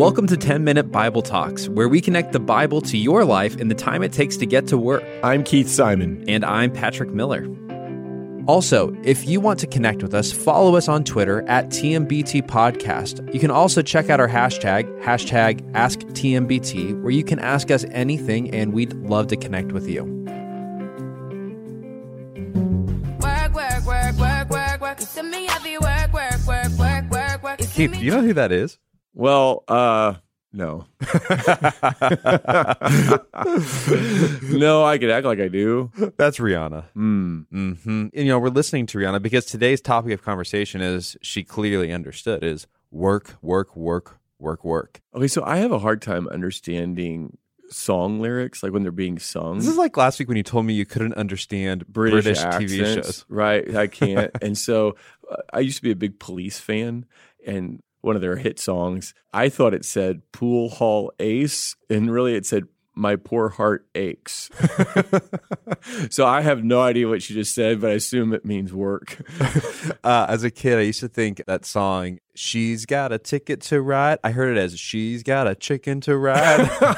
Welcome to 10 Minute Bible Talks, where we connect the Bible to your life in the time it takes to get to work. I'm Keith Simon. And I'm Patrick Miller. Also, if you want to connect with us, follow us on Twitter at TMBT Podcast. You can also check out our hashtag, hashtag AskTMBT, where you can ask us anything and we'd love to connect with you. Work, work, work, work, work, work. You see me, I be work, work, work, work, work, work. Keith, do you know who that is? Well, uh, no. no, I could act like I do. That's Rihanna. Hmm. hmm And, you know, we're listening to Rihanna because today's topic of conversation is she clearly understood is work, work, work, work, work. Okay, so I have a hard time understanding song lyrics, like when they're being sung. This is like last week when you told me you couldn't understand British, TV accents, shows. Right, I can't. and so uh, I used to be a big police fan, and one of their hit songs, I thought it said "Pool Hall Ace," and really it said "My poor heart aches." so I have no idea what she just said, but I assume it means work. Uh, as a kid, I used to think that song, She's Got a Ticket to Ride. I heard it as She's Got a Chicken to Ride.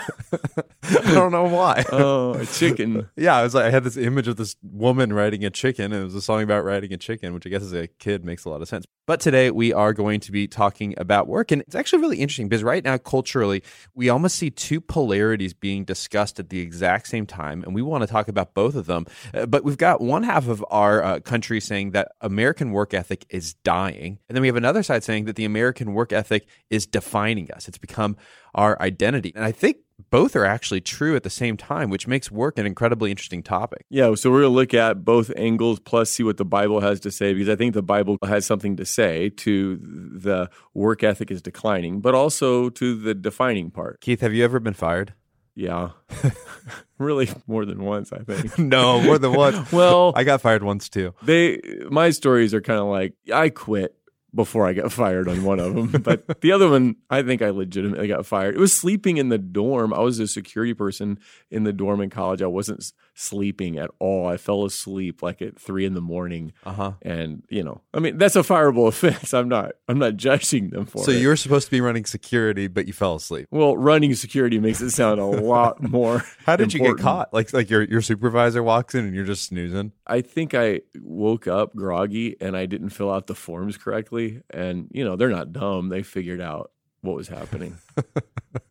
I don't know why. oh, a chicken. Yeah, I was like, I had this image of this woman riding a chicken. And it was a song about riding a chicken, which I guess as a kid makes a lot of sense. But today we are going to be talking about work. And it's actually really interesting because right now, culturally, we almost see two polarities being discussed at the exact same time. And we want to talk about both of them. Uh, but we've got one half of our uh, country saying that American work ethic is dying. And then we have another side saying that the American work ethic is defining us. It's become our identity. And I think both are actually true at the same time, which makes work an incredibly interesting topic. Yeah, so we're going to look at both angles plus see what the Bible has to say because I think the Bible has something to say to the work ethic is declining, but also to the defining part. Keith, have you ever been fired? Yeah. really more than once, I think. No, more than once. Well, I got fired once too. they my stories are kind of like I quit before I got fired on one of them, but the other one I think I legitimately got fired. It was sleeping in the dorm. I was a security person in the dorm in college. I wasn't sleeping at all. I fell asleep like at three in the morning, Uh huh. and you know, I mean, that's a fireable offense. I'm not. I'm not judging them for So it. you were supposed to be running security, but you fell asleep. well, running security makes it sound a lot more. How did you get caught? Like, like your your supervisor walks in and you're just snoozing. I think I woke up groggy and I didn't fill out the forms correctly. And, you know, they're not dumb. They figured out what was happening.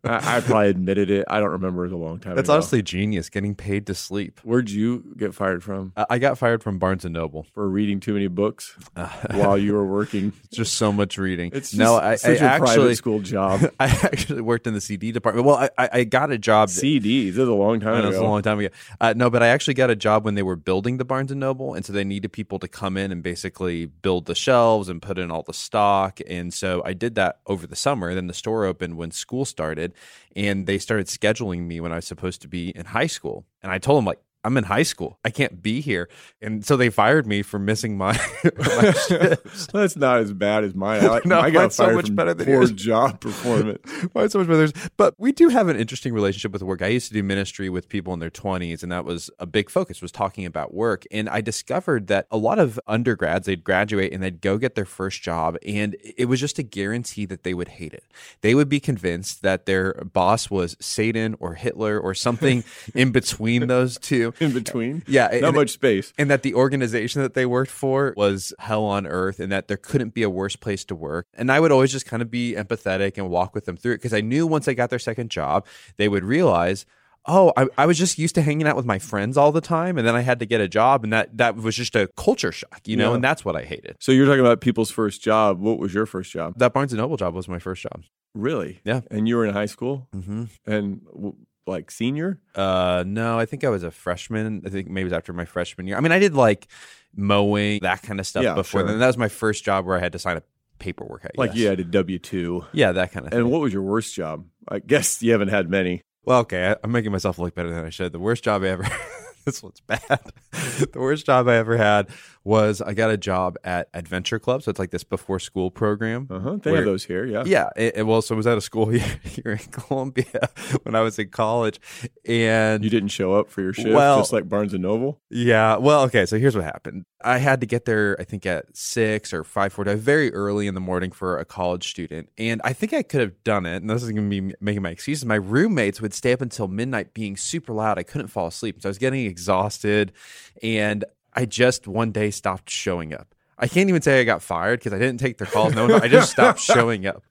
I, I probably admitted it. I don't remember. It was a long time That's ago. honestly genius. Getting paid to sleep. Where'd you get fired from? I I got fired from Barnes and Noble. For reading too many books while you were working? Just so much reading. It's just no, I, such I a actually private school job. I actually worked in the CD department. Well, I, I got a job. CDs. This is a long time know ago. a long time ago. Uh, no, but I actually got a job when they were building the Barnes and Noble, and so they needed people to come in and basically build the shelves and put in all the stock. And so I did that over the summer. And then the store opened when school started, and they started scheduling me when I was supposed to be in high school. And I told them like. I'm in high school. I can't be here, and so they fired me for missing my, my. That's not as bad as mine. I, No, I got mine's so much better than poor yours. job performance. Why so much better? But we do have an interesting relationship with work. I used to do ministry with people in their 20s, and that was a big focus, was talking about work. And I discovered that a lot of undergrads, they'd graduate and they'd go get their first job, and it was just a guarantee that they would hate it. They would be convinced that their boss was Satan or Hitler or something in between those two. In between. Yeah, Not and- much space. and that the organization that they worked for was hell on earth and that there couldn't be a worse place to work. And I would always just kind of be empathetic and walk with them through it because I knew once they got their second job, they would realize, oh, I, I was just used to hanging out with my friends all the time. And then I had to get a job and that, that was just a culture shock, you know, Yeah. and that's what I hated. So you're talking about people's first job. What was your first job? That Barnes and Noble job was my first job. Really? Yeah. And you were in high school Mm-hmm. and like senior? Uh, no, I think I was a freshman. I think maybe it was after my freshman year. I mean, I did like mowing, that kind of stuff Yeah, before sure. then. That was my first job where I had to sign a paperwork. I Like guess. you had a W two. Yeah, that kind of thing. And what was your worst job? I guess you haven't had many. Well, okay, I, I'm making myself look better than I should. The worst job I ever this one's bad. the worst job I ever had was I got a job at Adventure Club. So it's like this before school program. Uh-huh. They where- have those here, yeah. Yeah. It, it- well, so I was at a school here, here in Columbia when I was in college. And You didn't show up for your shift, Well- just like Barnes and Noble. yeah. Well, okay. So here's what happened. I had to get there, I think at six or five forty, very early in the morning for a college student, and I think I could have done it. And this is going to be making my excuses. My roommates would stay up until midnight, being super loud. I couldn't fall asleep, so I was getting exhausted, and I just one day stopped showing up. I can't even say I got fired because I didn't take their calls. No, I just stopped showing up.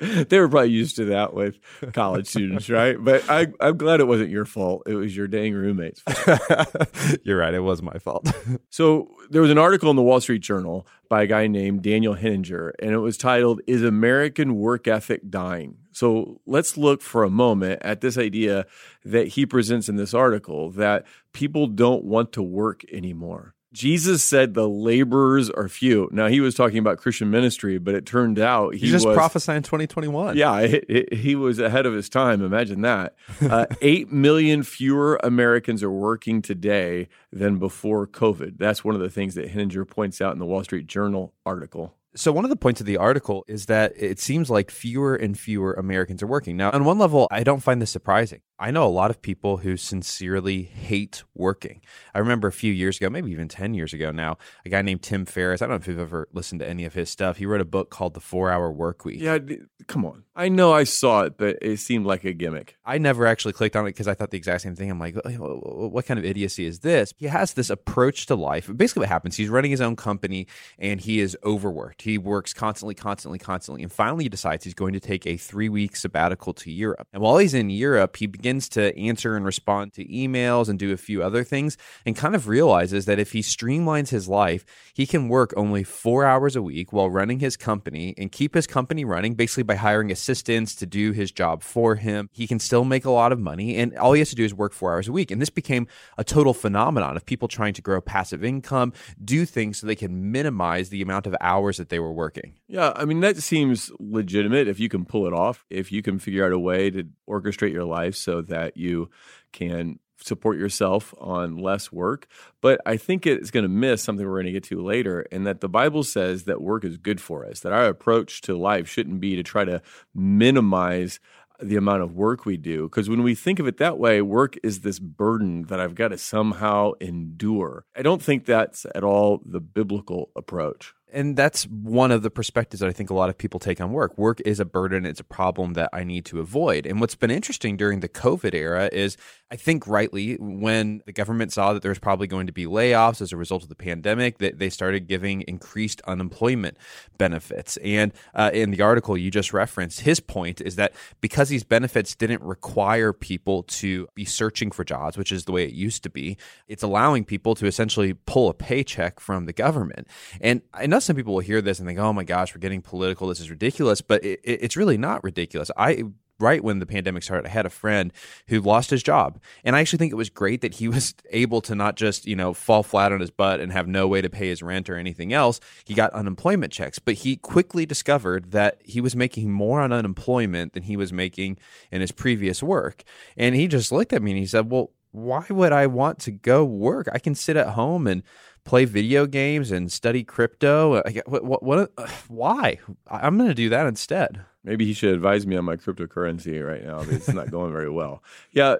They were probably used to that with college students, right? But I, I'm glad it wasn't your fault. It was your dang roommates. You're right. It was my fault. So there was an article in the Wall Street Journal by a guy named Daniel Henninger, and it was titled "Is American Work Ethic Dying?" So let's look for a moment at this idea that he presents in this article that people don't want to work anymore. Jesus said the laborers are few. Now he was talking about Christian ministry, but it turned out he He just was prophesying 2021. yeah, it, it, he was ahead of his time. Imagine that. Uh, Eight million fewer Americans are working today than before COVID. That's one of the things that Henninger points out in the Wall Street Journal article. So one of the points of the article is that it seems like fewer and fewer Americans are working. Now, on one level, I don't find this surprising. I know a lot of people who sincerely hate working. I remember a few years ago, maybe even 10 years ago now, a guy named Tim Ferriss. I don't know if you've ever listened to any of his stuff. He wrote a book called The 4-Hour Work Week. Yeah, come on. I know I saw it, but it seemed like a gimmick. I never actually clicked on it because I thought the exact same thing. I'm like, "Oh, what kind of idiocy is this? He has this approach to life. Basically, what happens, he's running his own company and he is overworked. He works constantly, constantly, constantly. And finally, he decides he's going to take a three week sabbatical to Europe. And while he's in Europe, he begins to answer and respond to emails and do a few other things and kind of realizes that if he streamlines his life, he can work only four hours a week while running his company and keep his company running basically by hiring assistants to do his job for him. He can still make a lot of money and all he has to do is work four hours a week. And this became a total phenomenon of people trying to grow passive income, do things so they can minimize the amount of hours that they were working. Yeah, I mean, that seems legitimate if you can pull it off, if you can figure out a way to orchestrate your life so that you can support yourself on less work. But I think it's going to miss something we're going to get to later, and that the Bible says that work is good for us, that our approach to life shouldn't be to try to minimize the amount of work we do. Because when we think of it that way, work is this burden that I've got to somehow endure. I don't think that's at all the biblical approach. And that's one of the perspectives that I think a lot of people take on work. Work is a burden, it's a problem that I need to avoid. And what's been interesting during the COVID era is I think rightly when the government saw that there was probably going to be layoffs as a result of the pandemic, that they started giving increased unemployment benefits. And uh, in the article you just referenced, his point is that because these benefits didn't require people to be searching for jobs, which is the way it used to be, it's allowing people to essentially pull a paycheck from the government. And I know some people will hear this and think, "Oh my gosh, we're getting political. This is ridiculous." But it, it- it's really not ridiculous. I right when the pandemic started, I had a friend who lost his job, and I actually think it was great that he was able to not just you know fall flat on his butt and have no way to pay his rent or anything else. He got unemployment checks, but he quickly discovered that he was making more on unemployment than he was making in his previous work, and he just looked at me and he said, "Well." Why would I want to go work? I can sit at home and play video games and study crypto. What? What? what why? I'm going to do that instead. Maybe he should advise me on my cryptocurrency right now. It's not going very well. Yeah,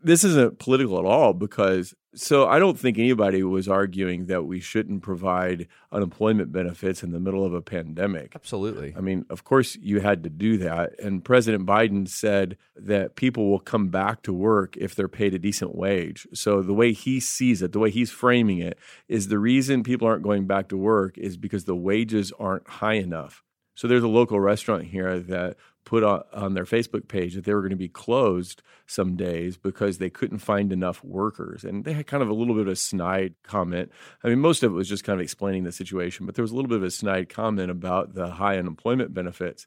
this isn't political at all because so I don't think anybody was arguing that we shouldn't provide unemployment benefits in the middle of a pandemic. Absolutely. I mean, of course, you had to do that. And President Biden said that people will come back to work if they're paid a decent wage. So, the way he sees it, the way he's framing it, is the reason people aren't going back to work is because the wages aren't high enough. So, there's a local restaurant here that put on, on their Facebook page that they were going to be closed some days because they couldn't find enough workers. And they had kind of a little bit of a snide comment. I mean, most of it was just kind of explaining the situation, but there was a little bit of a snide comment about the high unemployment benefits.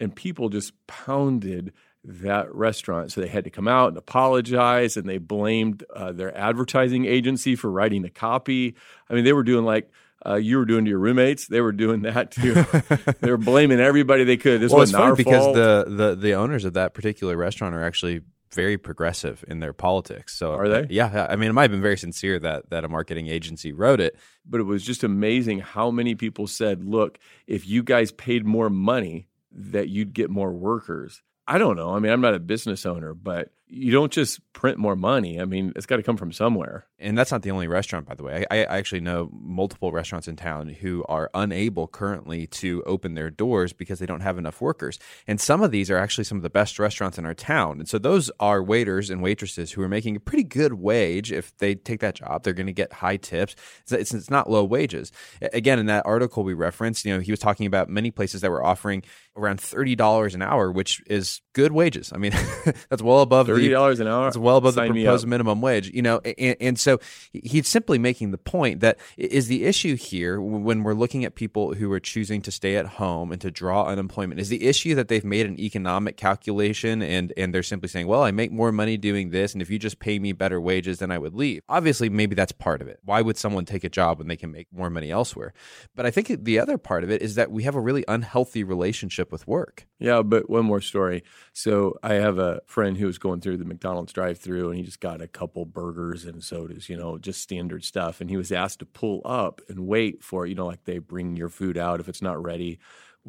And people just pounded that restaurant. So they had to come out and apologize, and they blamed uh, their advertising agency for writing the copy. I mean, they were doing like, uh, you were doing to your roommates. They were doing that too. they were blaming everybody they could. This well, it's wasn't funny our because fault. the, the the owners of that particular restaurant are actually very progressive in their politics. So Are they? Yeah, I mean, it might have been very sincere that that a marketing agency wrote it. But it was just amazing how many people said, look, if you guys paid more money, that you'd get more workers. I don't know. I mean, I'm not a business owner, but you don't just print more money. I mean, it's got to come from somewhere. And that's not the only restaurant, by the way. I, I actually know multiple restaurants in town who are unable currently to open their doors because they don't have enough workers. And some of these are actually some of the best restaurants in our town. And so those are waiters and waitresses who are making a pretty good wage. If they take that job, they're going to get high tips. It's, it's, not low wages. Again, in that article we referenced, you know, he was talking about many places that were offering around $30 an hour, which is good wages. I mean, that's well above Thirty dollars an hour. it's well above Sign the proposed minimum wage, you know, and, and so he's simply making the point that is the issue here when we're looking at people who are choosing to stay at home and to draw unemployment is the issue that they've made an economic calculation and and they're simply saying, well, I make more money doing this, and if you just pay me better wages, then I would leave. Obviously, maybe that's part of it. Why would someone take a job when they can make more money elsewhere? But I think the other part of it is that we have a really unhealthy relationship with work. Yeah, but one more story. So I have a friend who was going through the McDonald's drive-through, and he just got a couple burgers and sodas, you know, just standard stuff. And he was asked to pull up and wait for, you know, like they bring your food out if it's not ready,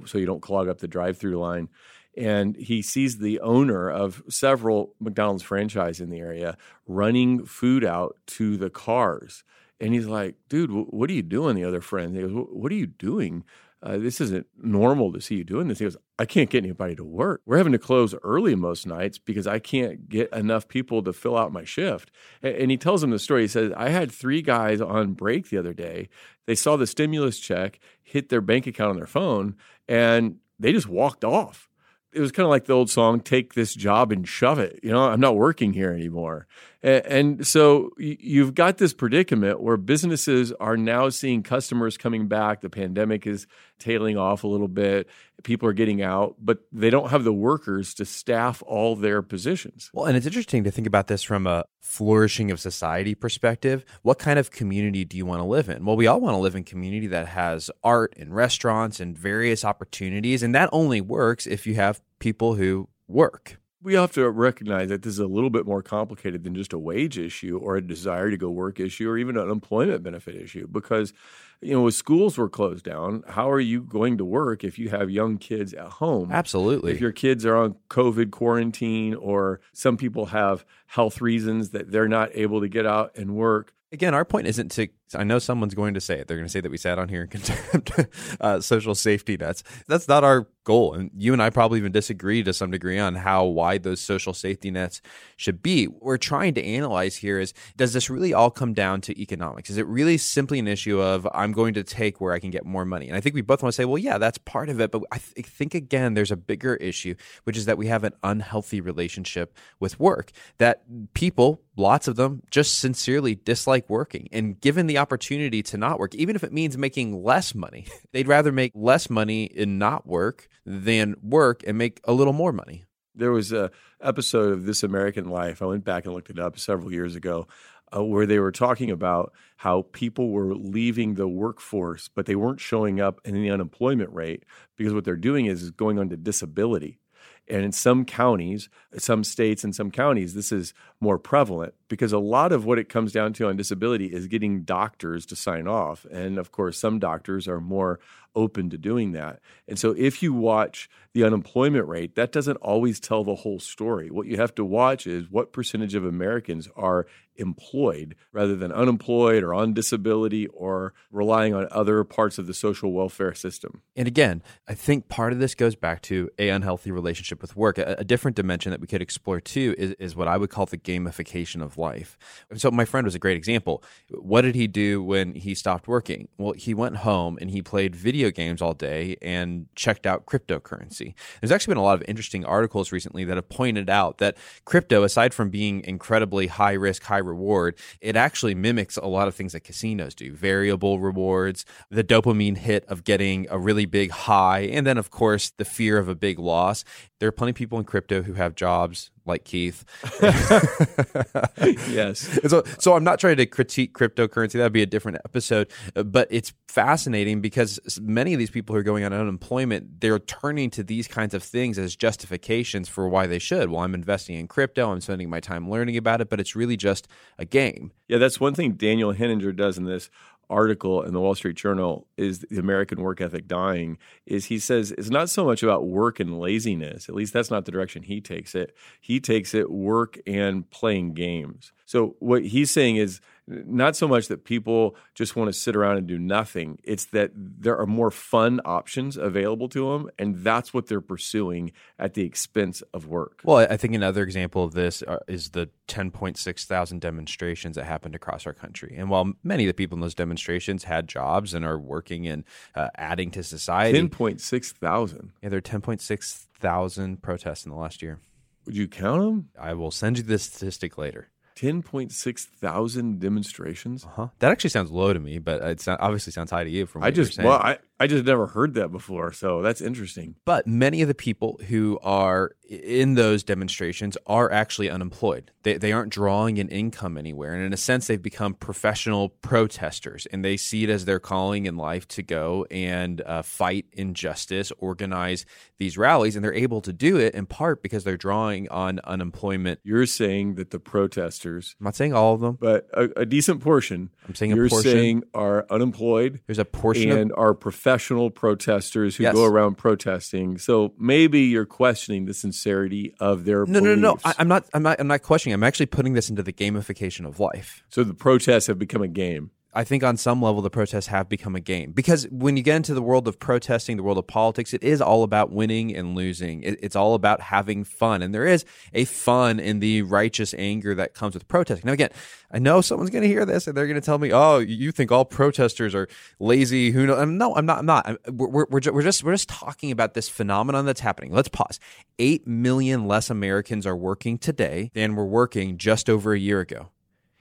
so you don't clog up the drive-through line. And he sees the owner of several McDonald's franchise in the area running food out to the cars. And he's like, dude, what are you doing? The other friend, he goes, what are you doing? Uh, this isn't normal to see you doing this. He goes, I can't get anybody to work. We're having to close early most nights because I can't get enough people to fill out my shift. A- And he tells him the story. He says, I had three guys on break the other day. They saw the stimulus check hit their bank account on their phone and they just walked off. It was kind of like the old song, Take This Job and Shove It. You know, I'm not working here anymore. And so you've got this predicament where businesses are now seeing customers coming back. The pandemic is tailing off a little bit. People are getting out, but they don't have the workers to staff all their positions. Well, and it's interesting to think about this from a flourishing of society perspective. What kind of community do you want to live in? Well, we all want to live in community that has art and restaurants and various opportunities, and that only works if you have people who work. We have to recognize that this is a little bit more complicated than just a wage issue or a desire to go work issue or even an employment benefit issue because you know, with schools were closed down, how are you going to work if you have young kids at home? Absolutely. If your kids are on COVID quarantine, or some people have health reasons that they're not able to get out and work. Again, our point isn't to. I know someone's going to say it. They're going to say that we sat on here in contempt uh, social safety nets. That's not our goal. And you and I probably even disagree to some degree on how wide those social safety nets should be. What we're trying to analyze here is does this really all come down to economics? Is it really simply an issue of I'm going to take where I can get more money? And I think we both want to say, well, yeah, that's part of it. But I th- think, again, there's a bigger issue, which is that we have an unhealthy relationship with work, that people, lots of them, just sincerely dislike working. And given the opportunity to not work, even if it means making less money, they'd rather make less money and not work than work and make a little more money. There was a episode of This American Life. I went back and looked it up several years ago, uh, where they were talking about how people were leaving the workforce, but they weren't showing up in the unemployment rate because what they're doing is, is going on to disability. And in some counties, some states and some counties, this is more prevalent because a lot of what it comes down to on disability is getting doctors to sign off. And of course, some doctors are more open to doing that. And so if you watch the unemployment rate, that doesn't always tell the whole story. What you have to watch is what percentage of Americans are employed rather than unemployed or on disability or relying on other parts of the social welfare system. And again, I think part of this goes back to a unhealthy relationship with work. A, a different dimension that we could explore too is, is what I would call the gamification of life. And So my friend was a great example. What did he do when he stopped working? Well, he went home and he played video games all day and checked out cryptocurrency. There's actually been a lot of interesting articles recently that have pointed out that crypto, aside from being incredibly high risk, high reward, it actually mimics a lot of things that casinos do variable rewards, the dopamine hit of getting a really big high, and then, of course, the fear of a big loss. There are plenty of people in crypto who have jobs like Keith. yes. So, so I'm not trying to critique cryptocurrency. That'd be a different episode. But it's fascinating because many of these people who are going on unemployment, they're turning to these kinds of things as justifications for why they should. Well, I'm investing in crypto. I'm spending my time learning about it, but it's really just a game. Yeah, that's one thing Daniel Henninger does in this article in the Wall Street Journal is the American work ethic dying is he says it's not so much about work and laziness. At least that's not the direction he takes it. He takes it work and playing games. So what he's saying is not so much that people just want to sit around and do nothing. It's that there are more fun options available to them and that's what they're pursuing at the expense of work. Well, I think another example of this is the 10.6 thousand demonstrations that happened across our country. And while many of the people in those demonstrations had jobs and are working and uh, adding to society, 10.6 thousand. yeah, there are 10.6 thousand protests in the last year. Would you count them? I will send you the statistic later. 10.6 thousand demonstrations. Huh? That actually sounds low to me, but it obviously sounds high to you from what I just saying. well, I, I just never heard that before, so that's interesting. But many of the people who are in those demonstrations are actually unemployed. They, they aren't drawing an income anywhere. And in a sense, they've become professional protesters and they see it as their calling in life to go and uh, fight injustice, organize these rallies. And they're able to do it in part because they're drawing on unemployment. You're saying that the protesters, I'm not saying all of them. but a, a decent portion, I'm saying a you're portion. saying are unemployed There's a portion of and are professional protesters who Yes. go around protesting. So maybe you're questioning the sincerity of their no, no, no, no. I, I'm not. I'm not. I'm not questioning. I'm actually putting this into the gamification of life. so the protests have become a game. I think on some level the protests have become a game because when you get into the world of protesting, the world of politics, it is all about winning and losing. It, it's all about having fun, and there is a fun in the righteous anger that comes with protesting. Now, again, I know someone's going to hear this and they're going to tell me, "Oh, you think all protesters are lazy?" Who knows? No, I'm not. I'm not. I'm, we're, we're, we're just we're just talking about this phenomenon that's happening. Let's pause. Eight million less Americans are working today than were working just over a year ago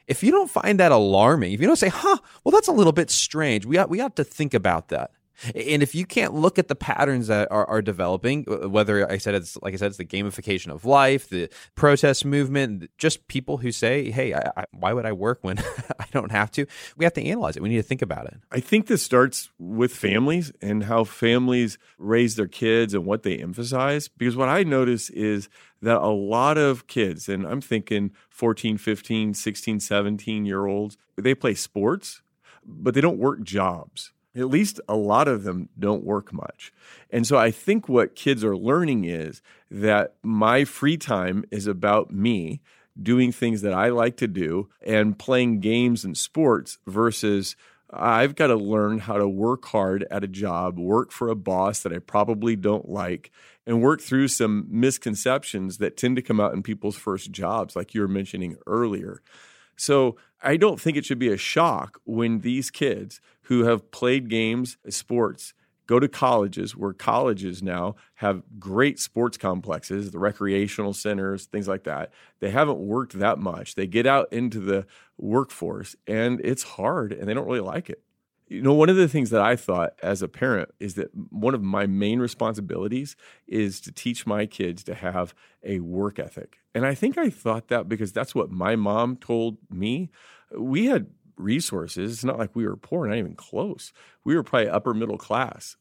if you don't find that alarming, if you don't say, "Huh, well, that's a little bit strange," we ought, we ought to think about that. And if you can't look at the patterns that are, are developing, whether I said it's like I said, it's the gamification of life, the protest movement, just people who say, "Hey, I, I, why would I work when I don't have to?" We have to analyze it. We need to think about it. I think this starts with families and how families raise their kids and what they emphasize. Because what I notice is that a lot of kids, and I'm thinking 14, 15, 16, 17 year olds, they play sports, but they don't work jobs. At least a lot of them don't work much. And so I think what kids are learning is that my free time is about me doing things that I like to do and playing games and sports versus I've got to learn how to work hard at a job, work for a boss that I probably don't like, and work through some misconceptions that tend to come out in people's first jobs, like you were mentioning earlier. So I don't think it should be a shock when these kids who have played games, sports, go to colleges where colleges now have great sports complexes, the recreational centers, things like that. They haven't worked that much. They get out into the workforce and it's hard and they don't really like it. You know, one of the things that I thought as a parent is that one of my main responsibilities is to teach my kids to have a work ethic. And I think I thought that because that's what my mom told me. We had resources. It's not like we were poor, not even close. We were probably upper middle class.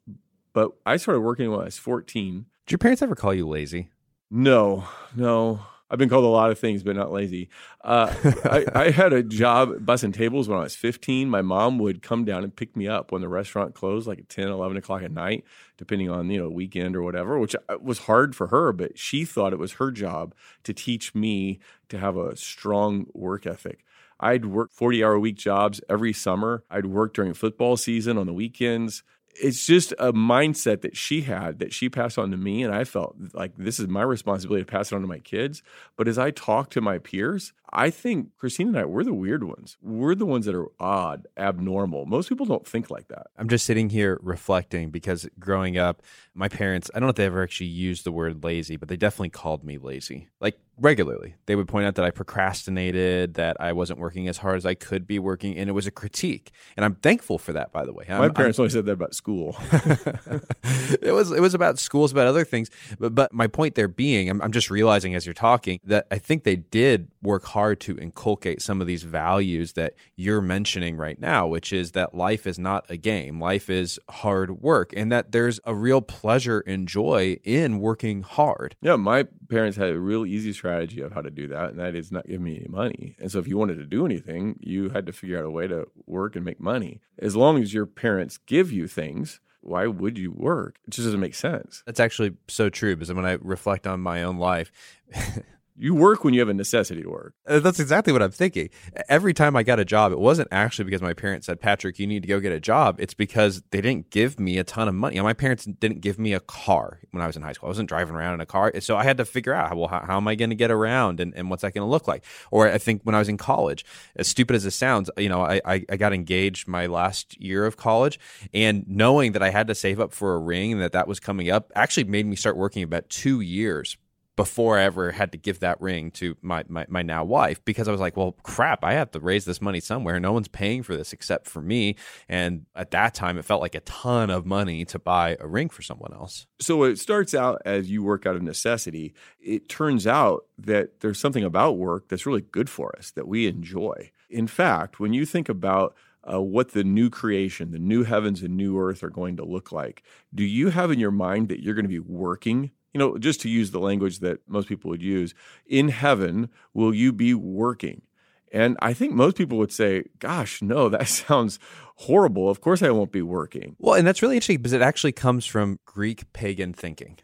But I started working when I was 14. Did your parents ever call you lazy? No, no. I've been called a lot of things, but not lazy. Uh, I, I had a job bussing tables when I was 15. My mom would come down and pick me up when the restaurant closed, like at 10, 11 o'clock at night, depending on, you know, weekend or whatever, which uh, was hard for her, but she thought it was her job to teach me to have a strong work ethic. I'd work 40 hour a week jobs every summer. I'd work during football season on the weekends it's just a mindset that she had that she passed on to me and i felt like this is my responsibility to pass it on to my kids. But as i talk to my peers i think christine and i we're the weird ones. We're the ones that are odd abnormal. Most people don't think like that. I'm just sitting here reflecting because growing up, my parents, I don't know if they ever actually used the word lazy, but they definitely called me lazy. Like regularly. They would point out that I procrastinated, that I wasn't working as hard as I could be working, and it was a critique. And I'm thankful for that, by the way. My I'm- parents only said that about school. it was it was about schools, about other things. But but my point there being, I'm, I'm just realizing as you're talking that I think they did work hard to inculcate some of these values that you're mentioning right now, which is that life is not a game, life is hard work, and that there's a real pleasure and joy in working hard. Yeah, my parents had a real easy strategy of how to do that, and that is not give me any money. And so, if you wanted to do anything, you had to figure out a way to work and make money. As long as your parents give you things, why would you work? It just doesn't make sense. That's actually so true because when I reflect on my own life, You work when you have a necessity to work. Uh, That's exactly what I'm thinking. Every time I got a job, it wasn't actually because my parents said, Patrick, you need to go get a job. It's because they didn't give me a ton of money. You know, my parents didn't give me a car when I was in high school. I wasn't driving around in a car. So I had to figure out, well, how, how am I going to get around and, and what's that going to look like? Or I think when I was in college, as stupid as it sounds, you know, I, I, I got engaged my last year of college and knowing that I had to save up for a ring and that that was coming up actually made me start working about two years before I ever had to give that ring to my, my, my now wife because I was like, well, crap, I have to raise this money somewhere. No one's paying for this except for me. And at that time, it felt like a ton of money to buy a ring for someone else. So it starts out as you work out of necessity. It turns out that there's something about work that's really good for us that we enjoy. In fact, when you think about uh, what the new creation, the new heavens and new earth are going to look like, do you have in your mind that you're going to be working? You know, just to use the language that most people would use, in heaven, will you be working? And I think most people would say, gosh, no, that sounds horrible. Of course I won't be working. Well, and that's really interesting because it actually comes from Greek pagan thinking.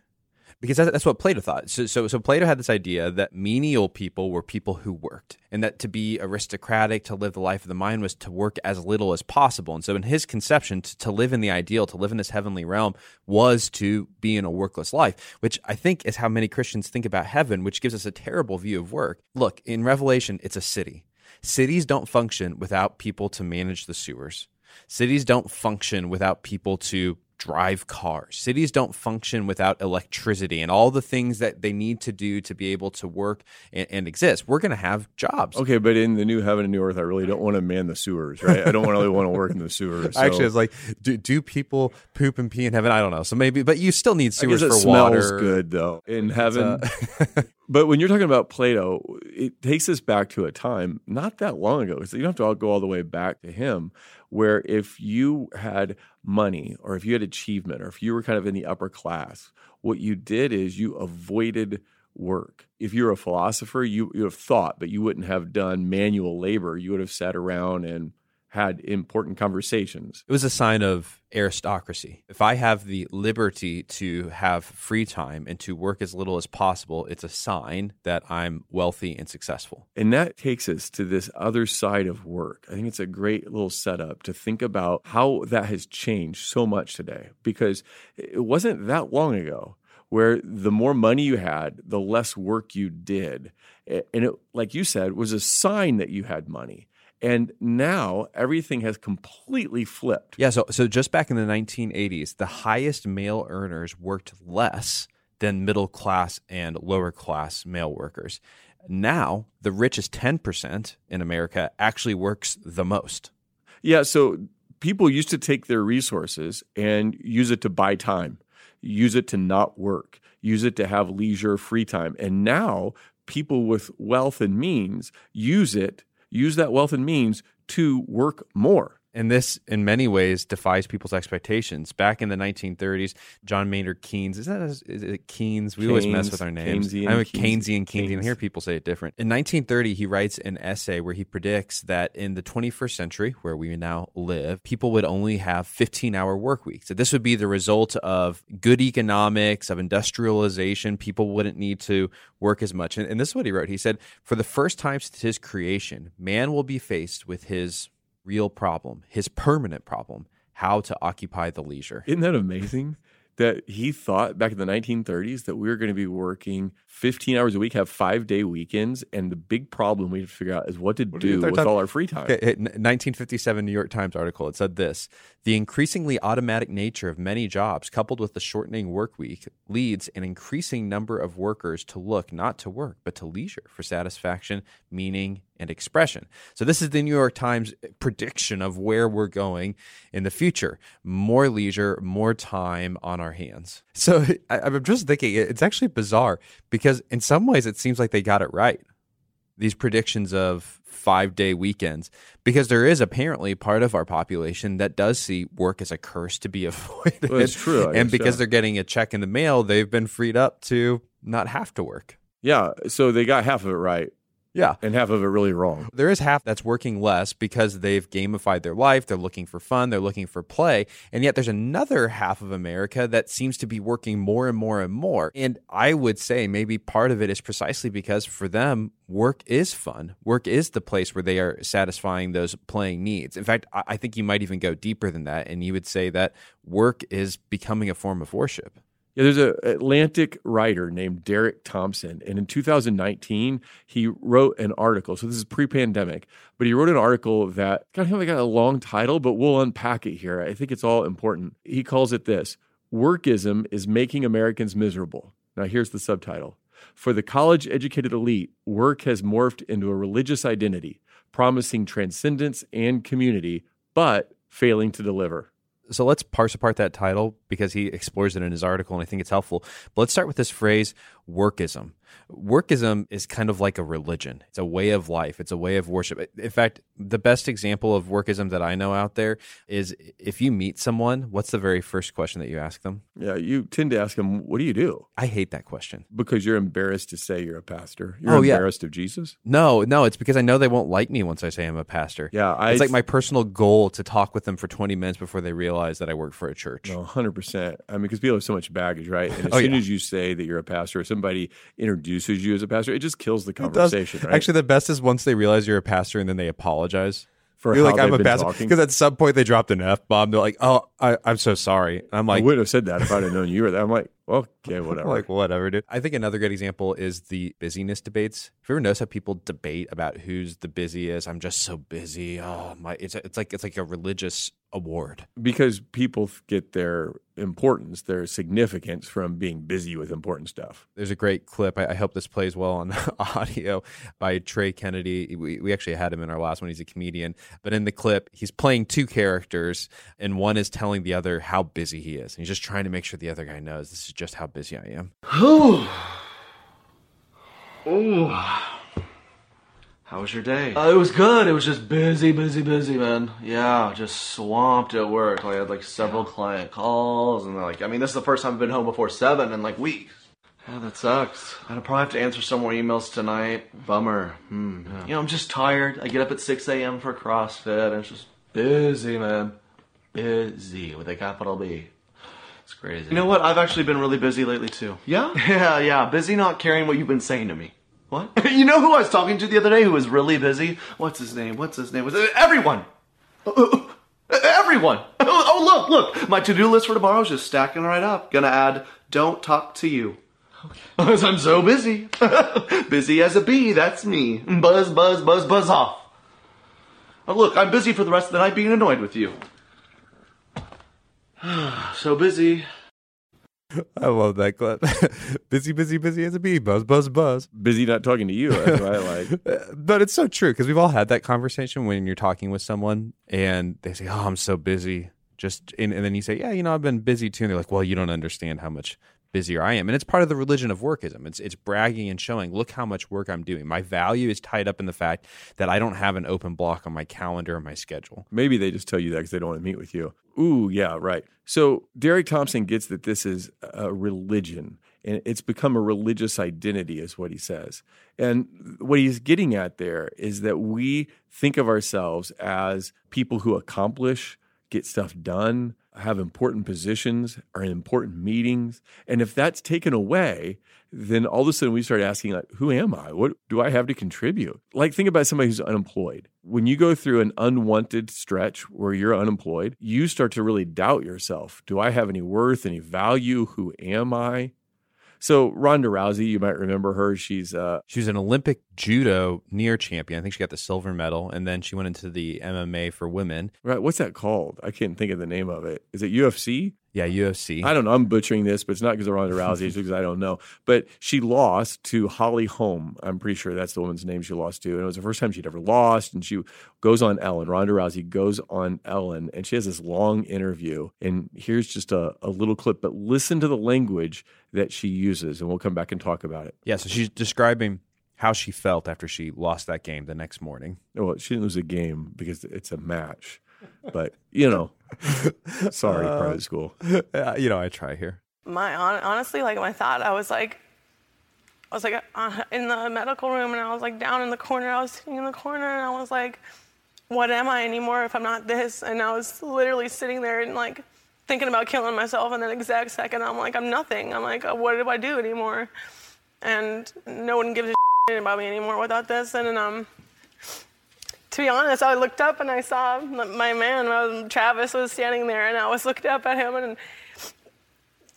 Because that- that's what Plato thought. So, so, so Plato had this idea that menial people were people who worked, and that to be aristocratic, to live the life of the mind, was to work as little as possible. And so, in his conception, to, to live in the ideal, to live in this heavenly realm, was to be in a workless life, which I think is how many Christians think about heaven, which gives us a terrible view of work. Look, in Revelation, it's a city. Cities don't function without people to manage the sewers. Cities don't function without people to drive cars. Cities don't function without electricity and all the things that they need to do to be able to work and, and exist. We're going to have jobs. Okay, but in the new heaven and new earth, I really don't want to man the sewers, right? I don't really want to work in the sewers. so- Actually, it's like, do, do people poop and pee in heaven? I don't know. So maybe, but you still need I guess sewers it for smells water. good though in heaven. uh, but when you're talking about Plato, it takes us back to a time not that long ago. So you don't have to all go all the way back to him, where if you had money or if you had achievement or if you were kind of in the upper class, what you did is you avoided work. If you're a philosopher, you you have thought, but you wouldn't have done manual labor. You would have sat around and had important conversations. It was a sign of aristocracy. If I have the liberty to have free time and to work as little as possible, it's a sign that I'm wealthy and successful. And that takes us to this other side of work. I think it's a great little setup to think about how that has changed so much today because it wasn't that long ago where the more money you had, the less work you did. And it, like you said, was a sign that you had money. And now everything has completely flipped. Yeah, so so just back in the 1980s, the highest male earners worked less than middle class and lower class male workers. Now, the richest 10% in America actually works the most. Yeah, so people used to take their resources and use it to buy time, use it to not work, use it to have leisure, free time. And now people with wealth and means use it, use that wealth and means to work more. And this, in many ways, defies people's expectations. Back in the 1930s, John Maynard Keynes, is that is it Keynes? We always mess with our names. Keynesian, I'm a Keynes- Keynesian, Keynesian. I hear people say it different. In 1930, he writes an essay where he predicts that in the 21st century, where we now live, people would only have 15 hour work weeks. That this would be the result of good economics, of industrialization. People wouldn't need to work as much. And, and this is what he wrote. He said, For the first time since his creation, man will be faced with his real problem, his permanent problem, how to occupy the leisure. Isn't that amazing? that he thought back in the 1930s that we were going to be working 15 hours a week, have five day weekends. And the big problem we have to figure out is what to do do with time? all our free time. Okay, 1957 New York Times article. It said this The increasingly automatic nature of many jobs, coupled with the shortening work week, leads an increasing number of workers to look not to work, but to leisure for satisfaction, meaning, and expression. So, this is the New York Times prediction of where we're going in the future more leisure, more time on our hands. So, I'm just thinking it's actually bizarre because, in some ways, it seems like they got it right these predictions of five day weekends because there is apparently part of our population that does see work as a curse to be avoided. Well, it's true, I and guess, because yeah. they're getting a check in the mail, they've been freed up to not have to work. Yeah. So they got half of it right Yeah. and half of it really wrong. There is half that's working less because they've gamified their life. They're looking for fun. They're looking for play. And yet there's another half of America that seems to be working more and more and more. And I would say maybe part of it is precisely because for them, work is fun. Work is the place where they are satisfying those playing needs. In fact, I think you might even go deeper than that. And you would say that work is becoming a form of worship. Yeah, there's an Atlantic writer named Derek Thompson, and in 2019 he wrote an article. So this is pre-pandemic, but he wrote an article that kind of got a long title, but we'll unpack it here. I think it's all important. He calls it this: "Workism is making Americans miserable." Now here's the subtitle: For the college-educated elite, work has morphed into a religious identity, promising transcendence and community, but failing to deliver. So let's parse apart that title because he explores it in his article and I think it's helpful. But let's start with this phrase, workism. Workism is kind of like a religion. It's a way of life. It's a way of worship. In fact, the best example of workism that I know out there is if you meet someone, what's the very first question that you ask them? Yeah, you tend to ask them, "What do you do?" I hate that question. Because you're embarrassed to say you're a pastor. You're Oh, yeah. embarrassed of Jesus. No, no, it's because I know they won't like me once I say I'm a pastor. Yeah, I it's like my personal goal to talk with them for 20 minutes before they realize that I work for a church. No, hundred percent. I mean, because people have so much baggage, right? And as Oh, soon yeah. as you say that you're a pastor, or somebody introduces you as a pastor, it just kills the conversation. Right? Actually, the best is once they realize you're a pastor and then they apologize. For You're how like, I'm they've a been talking. Because at some point they dropped an F bomb. They're like, oh, I, I'm so sorry. I'm like, I wouldn't have said that if I'd have known you were there. I'm like, okay, whatever. Like, whatever, dude. I think another good example is the busyness debates. Have you ever noticed how people debate about who's the busiest? I'm just so busy. Oh my! It's it's like it's like a religious award. because people get their importance, their significance from being busy with important stuff. There's a great clip. I, I hope this plays well on audio by Trey Kennedy. We, we actually had him in our last one. He's a comedian. But in the clip, he's playing two characters, and one is telling the other how busy he is. And he's just trying to make sure the other guy knows this is just how busy I am. How was your day? Uh, it was good. It was just busy, busy, busy, man. Yeah, just swamped at work. I had like several client calls, and like, I mean, this is the first time I've been home before seven in like weeks. yeah, that sucks. I'll probably have to answer some more emails tonight. Bummer. Hmm. yeah. You know, I'm just tired. I get up at 6 a.m. for CrossFit, and it's just busy, man. Busy with a capital B. It's crazy. You know what? I've actually been really busy lately too. Yeah? Yeah, yeah. Busy not caring what you've been saying to me. What? you know who I was talking to the other day who was really busy? What's his name? What's his name? Was everyone? Uh, uh, uh, everyone! Oh, oh, look, look! My to do list for tomorrow is just stacking right up. Gonna add, don't talk to you. Because I'm so busy. busy as a bee, that's me. Buzz, buzz, buzz, buzz off. Oh, look, I'm busy for the rest of the night being annoyed with you. so busy. I love that clip. busy, busy, busy as a bee. Buzz, buzz, buzz. Busy not talking to you. That's what I like. Uh, But it's so true because we've all had that conversation when you're talking with someone and they say, "Oh, I'm so busy." Just and, and then you say, "Yeah, you know, I've been busy too." And they're like, "Well, you don't understand how much busier I am." And it's part of the religion of workism. It's it's bragging and showing, "Look how much work I'm doing." My value is tied up in the fact that I don't have an open block on my calendar or my schedule. Maybe they just tell you that because they don't want to meet with you. Ooh, yeah, right. So Derek Thompson gets that this is a religion and it's become a religious identity, is what he says. And what he's getting at there is that we think of ourselves as people who accomplish, get stuff done, have important positions, are in important meetings. And if that's taken away, then all of a sudden we start asking, like, who am I? What do I have to contribute? Like, think about somebody who's unemployed. When you go through an unwanted stretch where you're unemployed, you start to really doubt yourself. Do I have any worth, any value? Who am I? So Ronda Rousey, you might remember her. She's uh, She was an Olympic judo near champion. I think she got the silver medal, and then she went into the MMA for women. right. What's that called? I can't think of the name of it. Is it UFC? Yeah, UFC. I don't know. I'm butchering this, but it's not because of Ronda Rousey. It's because I don't know. But she lost to Holly Holm. I'm pretty sure that's the woman's name she lost to. And it was the first time she'd ever lost. And she goes on Ellen. Ronda Rousey goes on Ellen and she has this long interview. And here's just a, a little clip, but listen to the language that she uses. And we'll come back and talk about it. yeah, so she's describing how she felt after she lost that game the next morning. Well, she didn't lose a game because it's a match. But, you know, sorry, private school. Uh, you know, I try here. my hon- honestly like my thought i was like i was like uh, in the medical room and i was like down in the corner. I was sitting in the corner and i was like what am i anymore if i'm not this? And i was literally sitting there and like thinking about killing myself and that exact second i'm like i'm nothing. I'm like what do i do anymore? And no one gives a shit about me anymore without this. And then um to be honest, I looked up and I saw my man, uh, Travis, was standing there, and I was looked up at him, and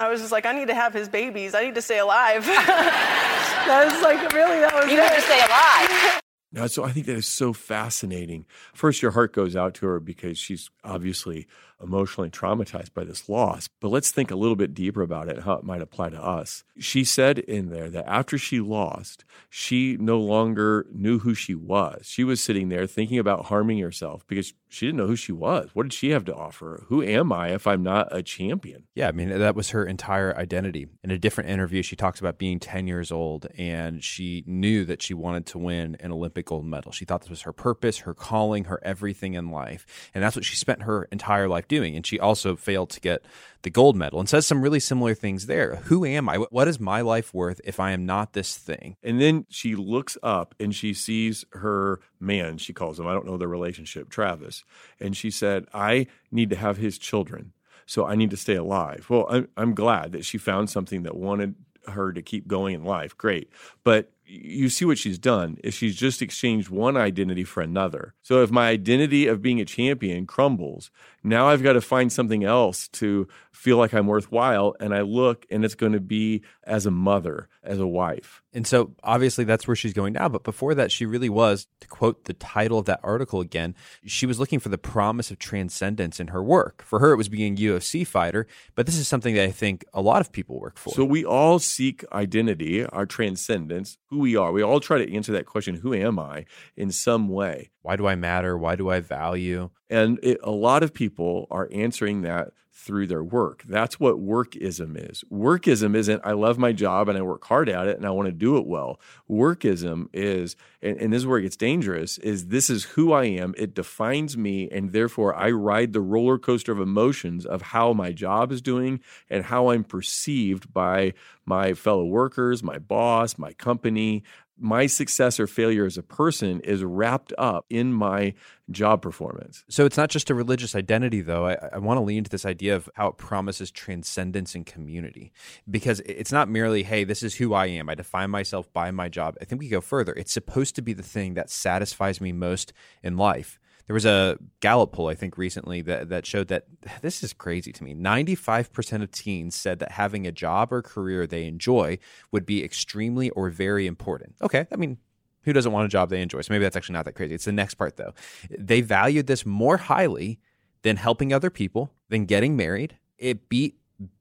I was just like, I need to have his babies. I need to stay alive. that was like, really, that was You need to stay alive. Now, so I think that is so fascinating. First, your heart goes out to her because she's obviously emotionally traumatized by this loss. But let's think a little bit deeper about it, and how it might apply to us. She said in there that after she lost, she no longer knew who she was. She was sitting there thinking about harming herself because she didn't know who she was. What did she have to offer? Who am I if I'm not a champion? Yeah, I mean, that was her entire identity. In a different interview, she talks about being 10 years old and she knew that she wanted to win an Olympic gold medal. She thought this was her purpose, her calling, her everything in life. And that's what she spent her entire life doing. And she also failed to get the gold medal and says some really similar things there. Who am I? What is my life worth if I am not this thing? And then she looks up and she sees her man, she calls him, I don't know their relationship, Travis. And she said, I need to have his children. So I need to stay alive. Well, I'm, I'm glad that she found something that wanted her to keep going in life. Great. But you see what she's done is she's just exchanged one identity for another. So if my identity of being a champion crumbles, now I've got to find something else to feel like I'm worthwhile. And I look and it's going to be as a mother, as a wife. And so obviously that's where she's going now. But before that, she really was, to quote the title of that article again, she was looking for the promise of transcendence in her work. For her, it was being a UFC fighter. But this is something that I think a lot of people work for. So we all seek identity, our transcendence, who we are. We all try to answer that question, who am I, in some way. Why do I matter? Why do I value? And it, a lot of people are answering that through their work. That's what workism is. Workism isn't, I love my job and I work hard at it and I want to do it well. Workism is, and, and this is where it gets dangerous, is this is who I am. It defines me. And therefore, I ride the roller coaster of emotions of how my job is doing and how I'm perceived by my fellow workers, my boss, my company, my success or failure as a person is wrapped up in my job performance. So it's not just a religious identity, though. I, I want to lean into this idea of how it promises transcendence and community because it's not merely, hey, this is who I am. I define myself by my job. I think we go further. It's supposed to be the thing that satisfies me most in life. There was a Gallup poll, I think, recently that, that showed that this is crazy to me. 95% of teens said that having a job or career they enjoy would be extremely or very important. Okay, I mean, who doesn't want a job they enjoy? So maybe that's actually not that crazy. It's the next part, though. They valued this more highly than helping other people, than getting married. It beat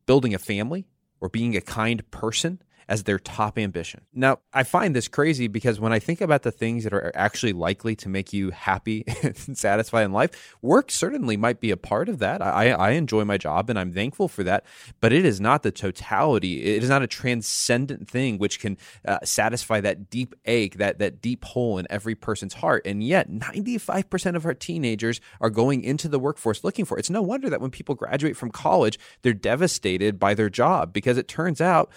building a family or being a kind person as their top ambition. Now, I find this crazy because when I think about the things that are actually likely to make you happy and satisfied in life, work certainly might be a part of that. I, I enjoy my job and I'm thankful for that, but it is not the totality. It is not a transcendent thing which can uh, satisfy that deep ache, that, that deep hole in every person's heart. And yet, 95% of our teenagers are going into the workforce looking for it. It's no wonder that when people graduate from college, they're devastated by their job because it turns out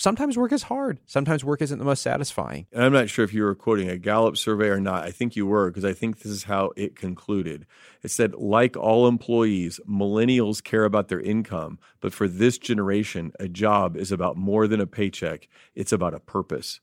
sometimes work is hard. Sometimes work isn't the most satisfying. And I'm not sure if you were quoting a Gallup survey or not. I think you were because I think this is how it concluded. It said, like all employees, millennials care about their income, but for this generation, a job is about more than a paycheck, it's about a purpose.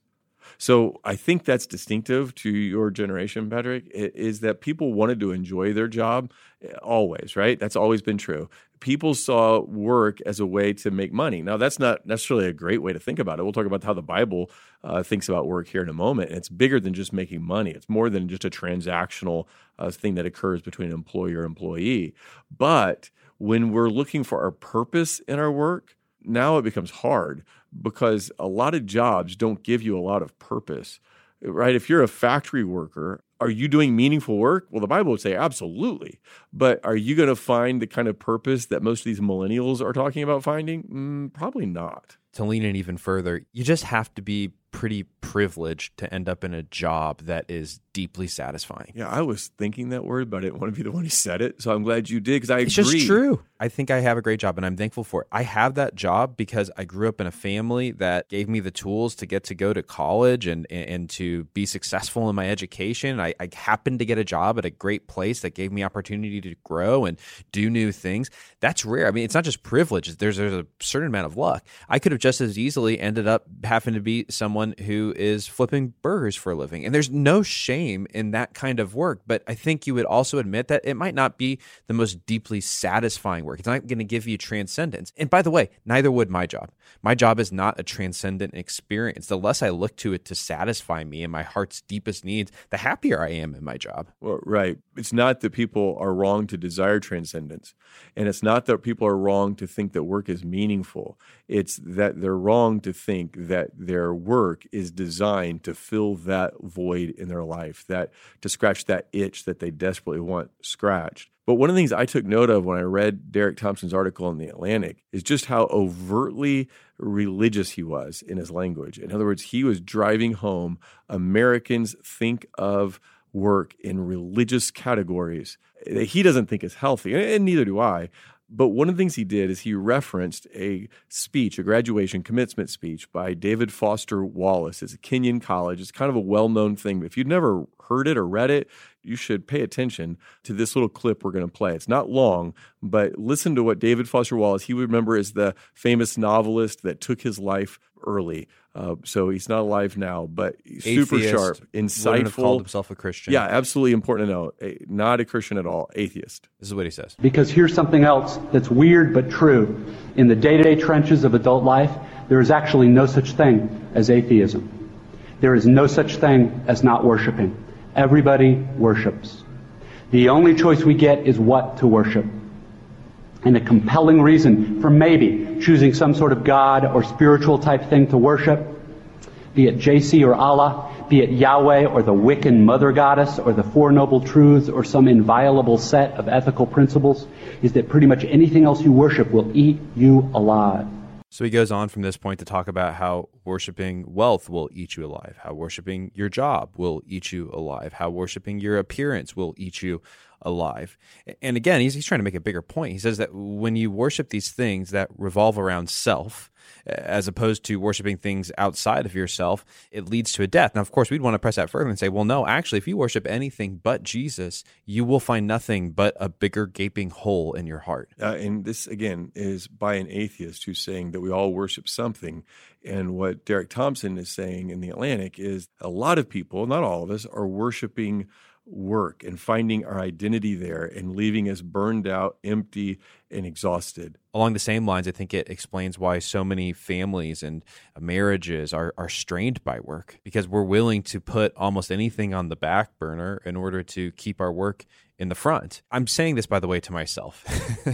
So I think that's distinctive to your generation, Patrick, is that people wanted to enjoy their job eh, always, right? That's always been true. People saw work as a way to make money. Now, that's not necessarily a great way to think about it. We'll talk about how the Bible uh, thinks about work here in a moment. And it's bigger than just making money, it's more than just a transactional uh, thing that occurs between employer and employee. But when we're looking for our purpose in our work, now it becomes hard because a lot of jobs don't give you a lot of purpose, right? If you're a factory worker, are you doing meaningful work? Well, the Bible would say absolutely. But are you going to find the kind of purpose that most of these millennials are talking about finding? Mm, probably not. To lean in even further, you just have to be pretty privileged to end up in a job that is deeply satisfying. Yeah, I was thinking that word, but I didn't want to be the one who said it. So I'm glad you did because I It's agree. just true. I think I have a great job and I'm thankful for it. I have that job because I grew up in a family that gave me the tools to get to go to college and and to be successful in my education. I, I happened to get a job at a great place that gave me opportunity to grow and do new things. That's rare. I mean, it's not just privilege. There's there's a certain amount of luck. I could have just as easily ended up having to be someone who is flipping burgers for a living. And there's no shame in that kind of work. But I think you would also admit that it might not be the most deeply satisfying work. It's not going to give you transcendence. And by the way, neither would my job. My job is not a transcendent experience. The less I look to it to satisfy me and my heart's deepest needs, the happier I am in my job. Well, right. It's not that people are wrong to desire transcendence. And it's not that people are wrong to think that work is meaningful. It's that they're wrong to think that their work is designed to fill that void in their life, that to scratch that itch that they desperately want scratched. But one of the things I took note of when I read Derek Thompson's article in The Atlantic is just how overtly religious he was in his language. In other words, he was driving home Americans think of work in religious categories that he doesn't think is healthy, and- and neither do I. But one of the things he did is he referenced a speech, a graduation commencement speech by David Foster Wallace. It's a Kenyon college. It's kind of a well known thing. But if you've never heard it or read it, you should pay attention to this little clip we're going to play. It's not long, but listen to what David Foster Wallace, he would remember as the famous novelist that took his life early. Uh, so he's not alive now, but super Atheist, sharp, wouldn't have called insightful. himself a Christian. Yeah, absolutely important to know. A- Not a Christian at all, atheist. This is what he says. Because here's something else that's weird but true. In the day to day trenches of adult life, there is actually no such thing as atheism. There is no such thing as not worshiping. Everybody worships. The only choice we get is what to worship. And a compelling reason for maybe choosing some sort of God or spiritual type thing to worship, be it JC or Allah, be it Yahweh or the Wiccan mother goddess or the Four Noble Truths or some inviolable set of ethical principles, is that pretty much anything else you worship will eat you alive. So he goes on from this point to talk about how worshiping wealth will eat you alive, how worshiping your job will eat you alive, how worshiping your appearance will eat you alive. And again, he's, he's trying to make a bigger point. He says that when you worship these things that revolve around self, as opposed to worshiping things outside of yourself, it leads to a death. Now, of course, we'd want to press that further and say, well, no, actually, if you worship anything but Jesus, you will find nothing but a bigger gaping hole in your heart. Uh, and this, again, is by an atheist who's saying that we all worship something. And what Derek Thompson is saying in The Atlantic is a lot of people, not all of us, are worshiping work and finding our identity there and leaving us burned out, empty, and exhausted. along the same lines, I think it explains why so many families and uh, marriages are, are strained by work because we're willing to put almost anything on the back burner in order to keep our work in the front. I'm saying this, by the way, to myself.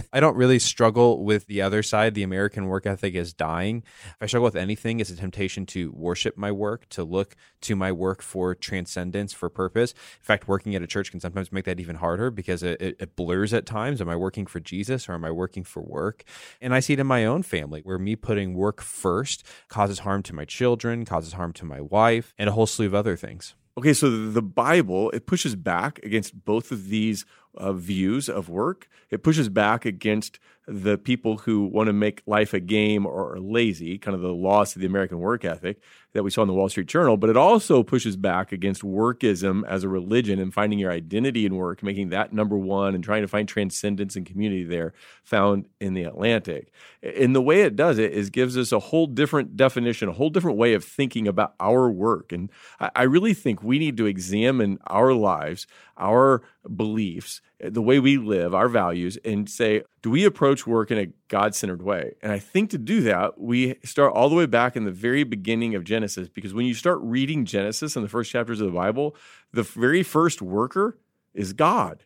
I don't really struggle with the other side. The American work ethic is dying. If I struggle with anything, it's a temptation to worship my work, to look to my work for transcendence, for purpose. In fact, working at a church can sometimes make that even harder because it, it, it blurs at times. Am I working for Jesus or am I working for work? And I see it in my own family where me putting work first causes harm to my children, causes harm to my wife, and a whole slew of other things. Okay, so the Bible, it pushes back against both of these uh, views of work. It pushes back against the people who want to make life a game or are lazy, kind of the loss of the American work ethic that we saw in the Wall Street Journal. But it also pushes back against workism as a religion and finding your identity in work, making that number one and trying to find transcendence and community there found in the Atlantic. And the way it does it is gives us a whole different definition, a whole different way of thinking about our work. And I, really think we need to examine our lives, our beliefs, the way we live, our values, and say, do we approach work in a God centered way? And I think to do that, we start all the way back in the very beginning of Genesis, because when you start reading Genesis in the first chapters of the Bible, the very first worker is God.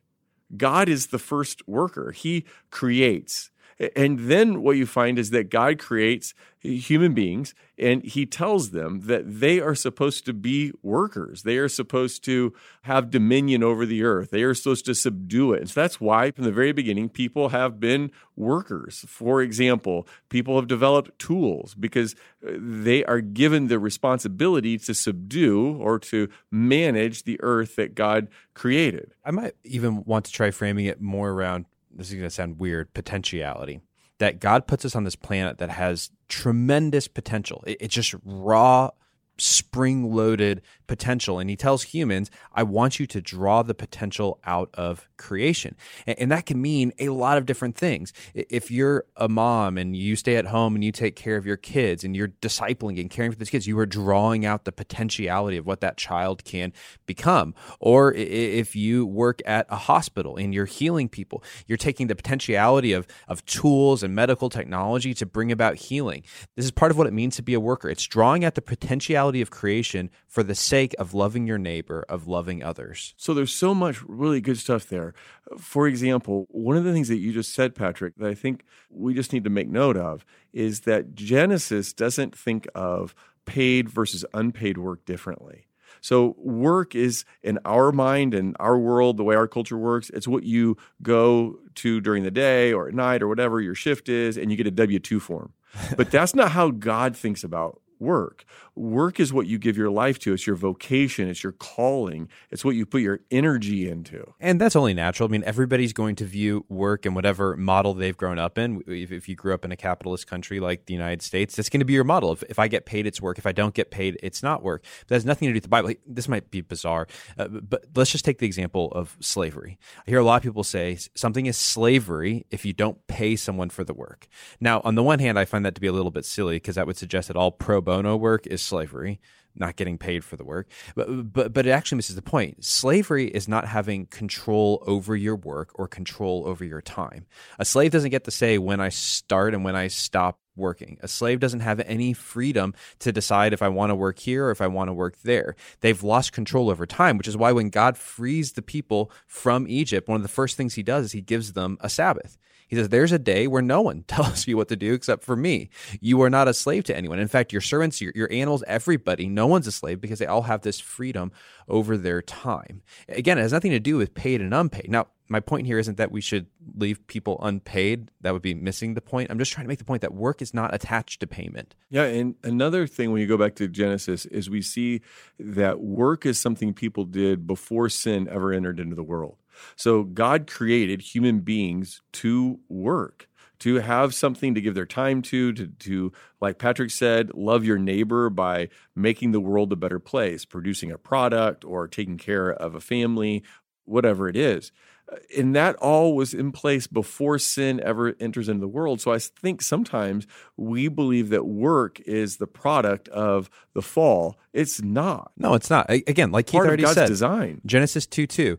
God is the first worker, He creates. And then what you find is that God creates human beings and he tells them that they are supposed to be workers. They are supposed to have dominion over the earth. They are supposed to subdue it. And so that's why, from the very beginning, people have been workers. For example, people have developed tools because uh, they are given the responsibility to subdue or to manage the earth that God created. I might even want to try framing it more around this is going to sound weird potentiality that God puts us on this planet that has tremendous potential. It, it's just raw, spring loaded potential. And he tells humans, I want you to draw the potential out of creation. And, that can mean a lot of different things. If you're a mom and you stay at home and you take care of your kids and you're discipling and caring for those kids, you are drawing out the potentiality of what that child can become. Or if you work at a hospital and you're healing people, you're taking the potentiality of, of tools and medical technology to bring about healing. This is part of what it means to be a worker. It's drawing out the potentiality of creation for the sake sake of loving your neighbor, of loving others. So there's so much really good stuff there. For example, one of the things that you just said, Patrick, that I think we just need to make note of is that Genesis doesn't think of paid versus unpaid work differently. So, work is in our mind and our world, the way our culture works, it's what you go to during the day or at night or whatever your shift is, and you get a W 2 form. But that's not how God thinks about work. Work is what you give your life to. It's your vocation. It's your calling. It's what you put your energy into. And that's only natural. I mean, everybody's going to view work in whatever model they've grown up in. If, if you grew up in a capitalist country like the United States, that's going to be your model. If, if I get paid, it's work. If I don't get paid, it's not work. But that has nothing to do with the Bible. This might be bizarre, uh, but let's just take the example of slavery. I hear a lot of people say something is slavery if you don't pay someone for the work. Now, on the one hand, I find that to be a little bit silly because that would suggest that all pro bono work is slavery, not getting paid for the work. But, but, but it actually misses the point. Slavery is not having control over your work or control over your time. A slave doesn't get to say when I start and when I stop working. A slave doesn't have any freedom to decide if I want to work here or if I want to work there. They've lost control over time, which is why when God frees the people from Egypt, one of the first things he does is he gives them a Sabbath. He says, There's a day where no one tells you what to do except for me. You are not a slave to anyone. In fact, your servants, your, your animals, everybody, no one's a slave because they all have this freedom over their time. Again, it has nothing to do with paid and unpaid. Now, my point here isn't that we should leave people unpaid. That would be missing the point. I'm just trying to make the point that work is not attached to payment. Yeah, and another thing when you go back to Genesis is we see that work is something people did before sin ever entered into the world. So God created human beings to work, to have something to give their time to, to, to, like Patrick said, love your neighbor by making the world a better place, producing a product or taking care of a family, whatever it is. And that all was in place before sin ever enters into the world. So I think sometimes we believe that work is the product of the fall. It's not. No, it's not. Again, like Keith Part already of God's said, design. Genesis 2 2.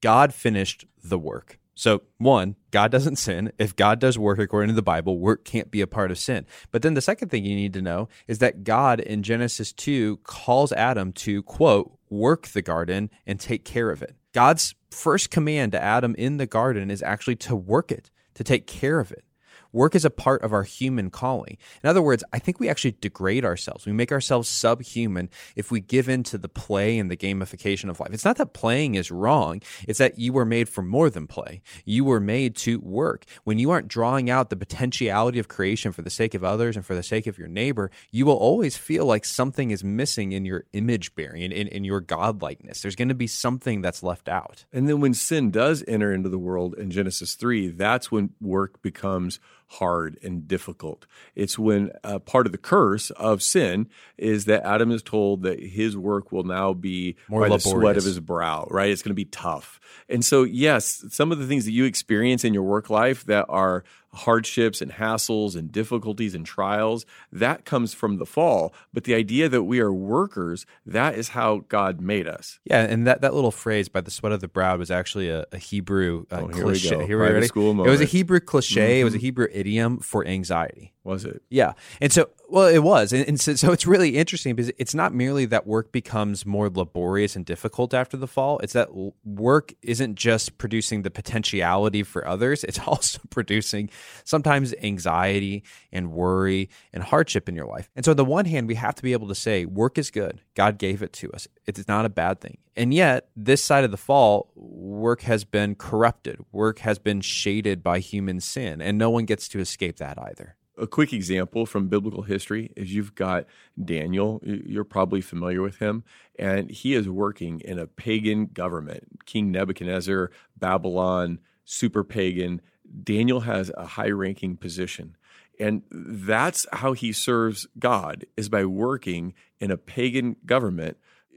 God finished the work. So, one, God doesn't sin. If God does work according to the Bible, work can't be a part of sin. But then the second thing you need to know is that God in Genesis 2 calls Adam to, quote, work the garden and take care of it. God's first command to Adam in the garden is actually to work it, to take care of it. Work is a part of our human calling. In other words, I think we actually degrade ourselves. We make ourselves subhuman if we give in to the play and the gamification of life. It's not that playing is wrong, it's that you were made for more than play. You were made to work. When you aren't drawing out the potentiality of creation for the sake of others and for the sake of your neighbor, you will always feel like something is missing in your image bearing, in, in, in your godlikeness. There's going to be something that's left out. And then when sin does enter into the world in Genesis 3, that's when work becomes hard and difficult. It's when uh, part of the curse of sin is that Adam is told that his work will now be More by the sweat of his brow, right? It's going to be tough. And so, yes, some of the things that you experience in your work life that are hardships and hassles and difficulties and trials, that comes from the fall. But the idea that we are workers, that is how God made us. Yeah, and that, that little phrase by the sweat of the brow was actually a, a Hebrew uh, Oh, here we cliche. go. Here Private ready? school It was a moment. Mm-hmm. Hebrew cliche. It was a Hebrew idiom for anxiety. Was it? Yeah. And so, well, it was. And, and so, so it's really interesting because it's not merely that work becomes more laborious and difficult after the fall. It's that work isn't just producing the potentiality for others, it's also producing sometimes anxiety and worry and hardship in your life. And so, on the one hand, we have to be able to say, work is good. God gave it to us. It's not a bad thing. And yet, this side of the fall, work has been corrupted. Work has been shaded by human sin, and no one gets to escape that either. a quick example from biblical history is you've got Daniel. You're probably familiar with him, and he is working in a pagan government. King Nebuchadnezzar, Babylon, super pagan. Daniel has a high ranking position. And that's how he serves God is by working in a pagan government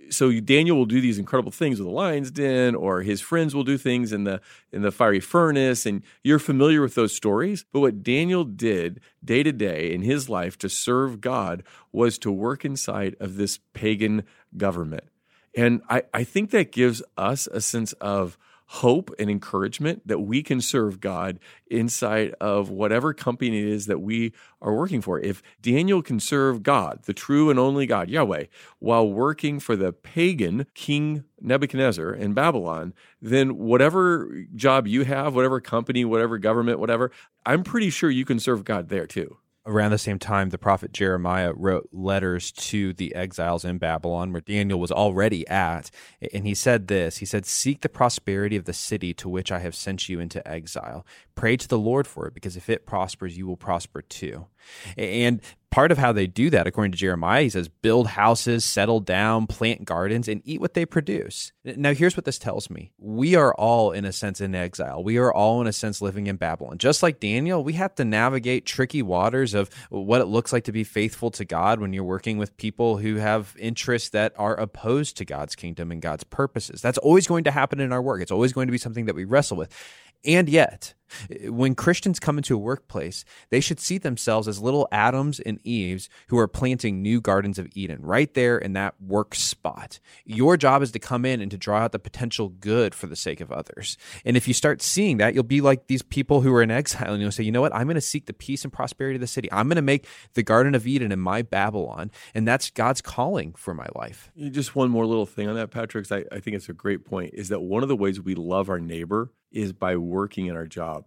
so Daniel will do these incredible things with the lion's den, or his friends will do things in the in the fiery furnace, and you're familiar with those stories. But what Daniel did day to day in his life to serve God was to work inside of this pagan government. And I, I think that gives us a sense of hope and encouragement that we can serve God inside of whatever company it is that we are working for. If Daniel can serve God, the true and only God, Yahweh, while working for the pagan king Nebuchadnezzar in Babylon, then whatever job you have, whatever company, whatever government, whatever, I'm pretty sure you can serve God there too. Around the same time, the prophet Jeremiah wrote letters to the exiles in Babylon, where Daniel was already at. And he said this He said, Seek the prosperity of the city to which I have sent you into exile. Pray to the Lord for it, because if it prospers, you will prosper too. And part of how they do that, according to Jeremiah, he says, build houses, settle down, plant gardens, and eat what they produce. Now, here's what this tells me we are all, in a sense, in exile. We are all, in a sense, living in Babylon. Just like Daniel, we have to navigate tricky waters of what it looks like to be faithful to God when you're working with people who have interests that are opposed to God's kingdom and God's purposes. That's always going to happen in our work, it's always going to be something that we wrestle with. And yet, when Christians come into a workplace, they should see themselves as little Adams and Eves who are planting new gardens of Eden right there in that work spot. Your job is to come in and to draw out the potential good for the sake of others. And if you start seeing that, you'll be like these people who are in exile and you'll say, you know what? I'm going to seek the peace and prosperity of the city. I'm going to make the Garden of Eden in my Babylon. And that's God's calling for my life. Just one more little thing on that, Patrick, I, I think it's a great point. Is that one of the ways we love our neighbor is by working in our job.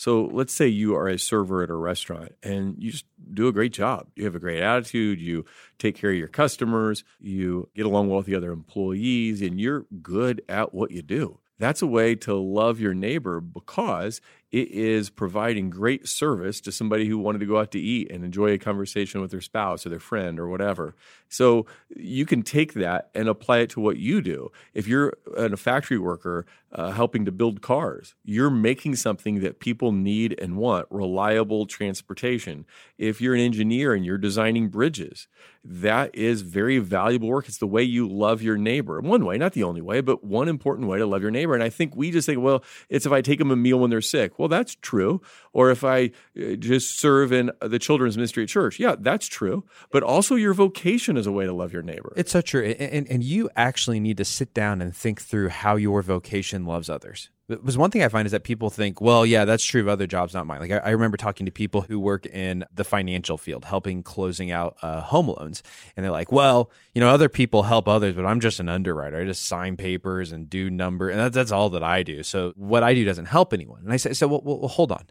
So let's say you are a server at a restaurant and you just do a great job. You have a great attitude. You take care of your customers. You get along well with the other employees, and you're good at what you do. That's a way to love your neighbor because it is providing great service to somebody who wanted to go out to eat and enjoy a conversation with their spouse or their friend or whatever. So you can take that and apply it to what you do. If you're a factory worker uh, helping to build cars, you're making something that people need and want reliable transportation. If you're an engineer and you're designing bridges, that is very valuable work. It's the way you love your neighbor. One way, not the only way, but one important way to love your neighbor. And I think we just think, well, it's if I take them a meal when they're sick. Well, that's true. Or if I uh, just serve in the children's ministry at church. Yeah, that's true. But also your vocation is a way to love your neighbor. It's so true. And, and, and you actually need to sit down and think through how your vocation loves others. Because one thing I find is that people think, well, yeah, that's true of other jobs, not mine. Like I, I remember talking to people who work in the financial field, helping closing out uh, home loans, and they're like, well, you know, other people help others, but I'm just an underwriter. I just sign papers and do number, and that's that's all that I do. So what I do doesn't help anyone. And I say, so well, well hold on.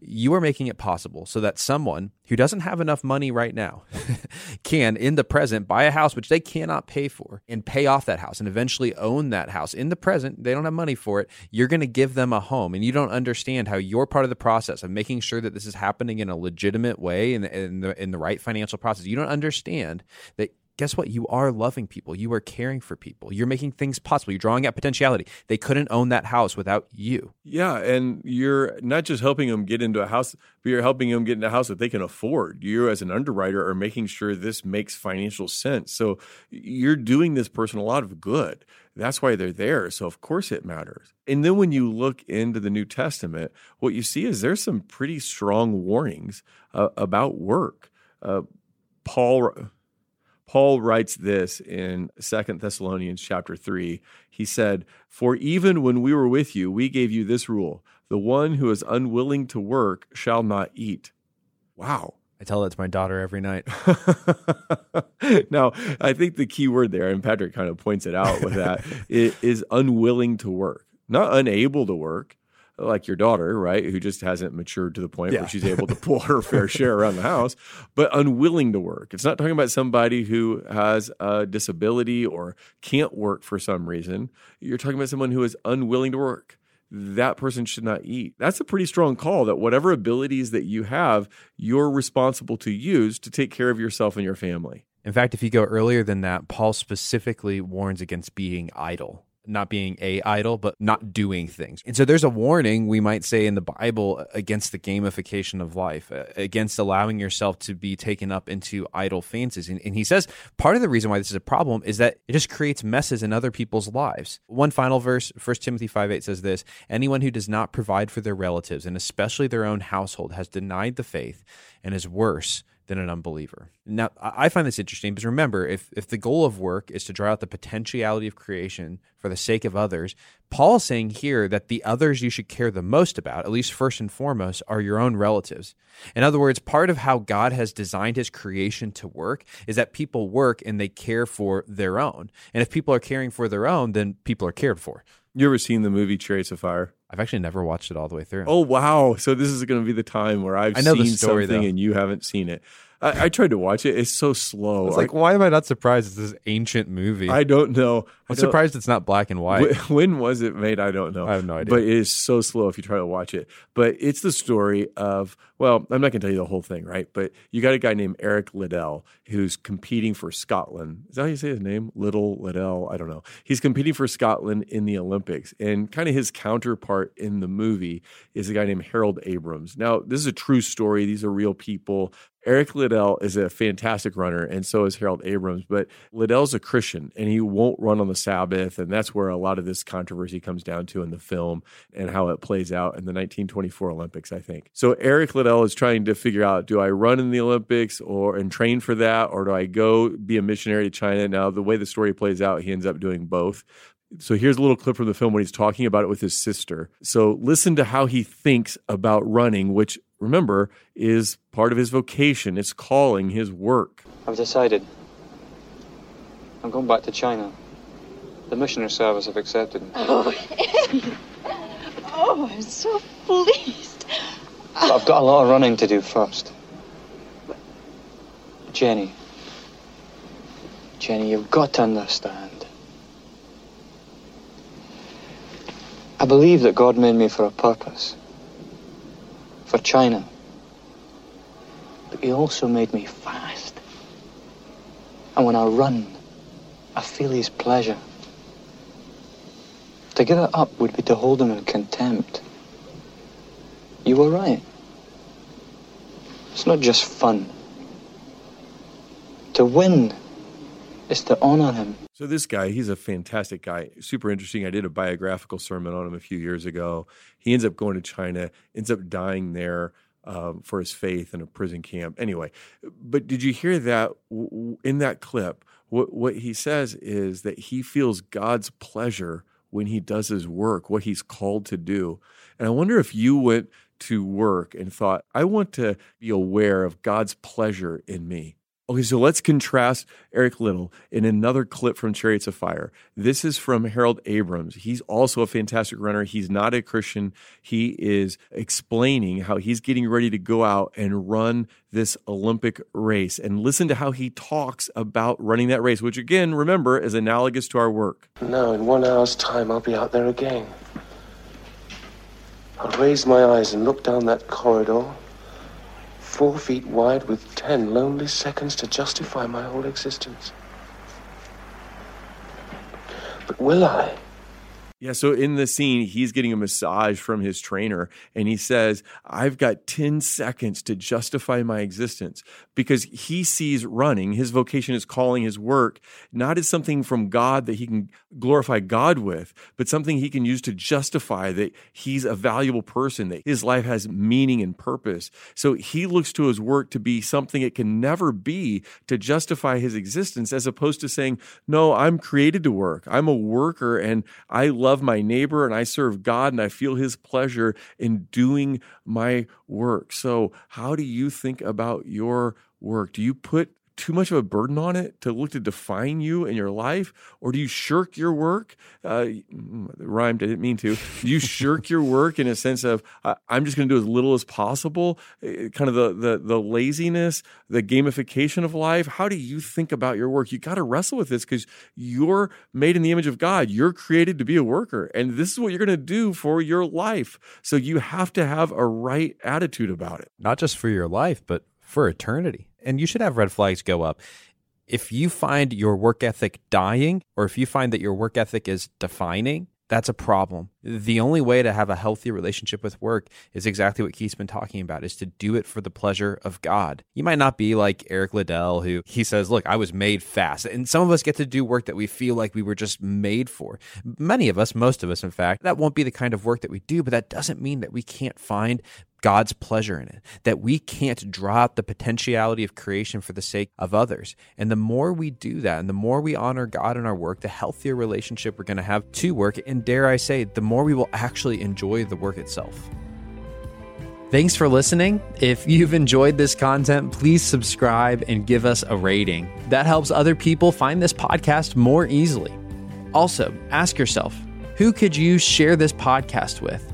You are making it possible so that someone who doesn't have enough money right now can, in the present, buy a house which they cannot pay for and pay off that house and eventually own that house. In the present, they don't have money for it. You're going to give them a home, and you don't understand how you're part of the process of making sure that this is happening in a legitimate way in the, in the, in the right financial process. You don't understand that guess what? You are loving people. You are caring for people. You're making things possible. You're drawing out potentiality. They couldn't own that house without you. Yeah, and you're not just helping them get into a house, but you're helping them get into a house that they can afford. You, as an underwriter, are making sure this makes financial sense. So you're doing this person a lot of good. That's why they're there. So of course it matters. And then when you look into the New Testament, what you see is there's some pretty strong warnings uh, about work. Uh, Paul Paul writes this in Second Thessalonians chapter 3. He said, For even when we were with you, we gave you this rule the one who is unwilling to work shall not eat. Wow. I tell that to my daughter every night. now, I think the key word there, and Patrick kind of points it out with that, is unwilling to work, not unable to work like your daughter, right, who just hasn't matured to the point Yeah. where she's able to pull her fair share around the house, but unwilling to work. It's not talking about somebody who has a disability or can't work for some reason. You're talking about someone who is unwilling to work. That person should not eat. That's a pretty strong call that whatever abilities that you have, you're responsible to use to take care of yourself and your family. In fact, if you go earlier than that, Paul specifically warns against being idle. Not being a idle, but not doing things. And so there's a warning, we might say, in the Bible against the gamification of life, uh, against allowing yourself to be taken up into idle fancies. And, and he says part of the reason why this is a problem is that it just creates messes in other people's lives. One final verse, 1 Timothy 5 8 says this Anyone who does not provide for their relatives, and especially their own household, has denied the faith and is worse than an unbeliever. Now, I find this interesting because remember, if if the goal of work is to draw out the potentiality of creation for the sake of others, Paul is saying here that the others you should care the most about, at least first and foremost, are your own relatives. In other words, part of how God has designed his creation to work is that people work and they care for their own. And if people are caring for their own, then people are cared for. You ever seen the movie Chariots of Fire? I've actually never watched it all the way through. Oh wow! So this is going to be the time where I've I know the seen story, something though. and you haven't seen it. I, I tried to watch it. It's so slow. It's like, why am I not surprised it's this ancient movie? I, I don't know. I I'm don't- surprised it's not black and white. Wh- When was it made? I don't know. I have no idea. But it is so slow if you try to watch it. But it's the story of, well, I'm not going to tell you the whole thing, right? But you got a guy named Eric Liddell who's competing for Scotland. Is that how you say his name? Little Liddell? I don't know. He's competing for Scotland in the Olympics. And kind of his counterpart in the movie is a guy named Harold Abrams. Now, this is a true story. These are real people. Eric Liddell is a fantastic runner, and so is Harold Abrams. But Liddell's a Christian, and he won't run on the Sabbath, and that's where a lot of this controversy comes down to in the film and how it plays out in the 1924 Olympics. I think so. Eric Liddell is trying to figure out: do I run in the Olympics or and train for that, or do I go be a missionary to China? Now, the way the story plays out, he ends up doing both. So here's a little clip from the film when he's talking about it with his sister. So listen to how he thinks about running, which remember is part of his vocation. It's calling his work. I've decided. I'm going back to China. The missionary service have accepted me. Oh, oh, I'm so pleased. But I've got a lot of running to do first. Jenny. Jenny, you've got to understand. I believe that God made me for a purpose. For China. But He also made me fast. And when I run, I feel His pleasure. To give it up would be to hold Him in contempt. You were right. It's not just fun. To win is to honor Him. So this guy, he's a fantastic guy, super interesting. I did a biographical sermon on him a few years ago. He ends up going to China, ends up dying there um, for his faith in a prison camp. Anyway, but did you hear that in that clip? What what he says is that he feels God's pleasure when he does his work, what he's called to do. And I wonder if you went to work and thought, I want to be aware of God's pleasure in me. Okay, so let's contrast Eric Liddell in another clip from Chariots of Fire. This is from Harold Abrams. He's also a fantastic runner. He's not a Christian. He is explaining how he's getting ready to go out and run this Olympic race. And listen to how he talks about running that race, which again, remember, is analogous to our work. Now, in one hour's time, I'll be out there again. I'll raise my eyes and look down that corridor four feet wide with ten lonely seconds to justify my whole existence. But will I? Yeah, so in the scene, he's getting a massage from his trainer, and he says, I've got 10 seconds to justify my existence because he sees running, his vocation is calling his work, not as something from God that he can glorify God with, but something he can use to justify that he's a valuable person, that his life has meaning and purpose. So he looks to his work to be something it can never be to justify his existence, as opposed to saying, No, I'm created to work. I'm a worker and I love my neighbor and I serve God and I feel his pleasure in doing my work. So, how do you think about your work? Do you put too much of a burden on it to look to define you in your life, or do you shirk your work? Uh, rhymed. I didn't mean to. Do you shirk your work in a sense of uh, I'm just going to do as little as possible? Uh, kind of the, the the laziness, the gamification of life. How do you think about your work? You got to wrestle with this because you're made in the image of God. You're created to be a worker, and this is what you're going to do for your life. So you have to have a right attitude about it. Not just for your life, but for eternity and you should have red flags go up. If you find your work ethic dying, or if you find that your work ethic is defining, that's a problem. The only way to have a healthy relationship with work is exactly what Keith's been talking about is to do it for the pleasure of God. You might not be like Eric Liddell who he says, "Look, I was made fast." And some of us get to do work that we feel like we were just made for. Many of us, most of us in fact, that won't be the kind of work that we do, but that doesn't mean that we can't find God's pleasure in it, that we can't draw out the potentiality of creation for the sake of others. And the more we do that, and the more we honor God in our work, the healthier relationship we're going to have to work. And dare I say, the more we will actually enjoy the work itself. Thanks for listening. If you've enjoyed this content, please subscribe and give us a rating. That helps other people find this podcast more easily. Also, ask yourself who could you share this podcast with?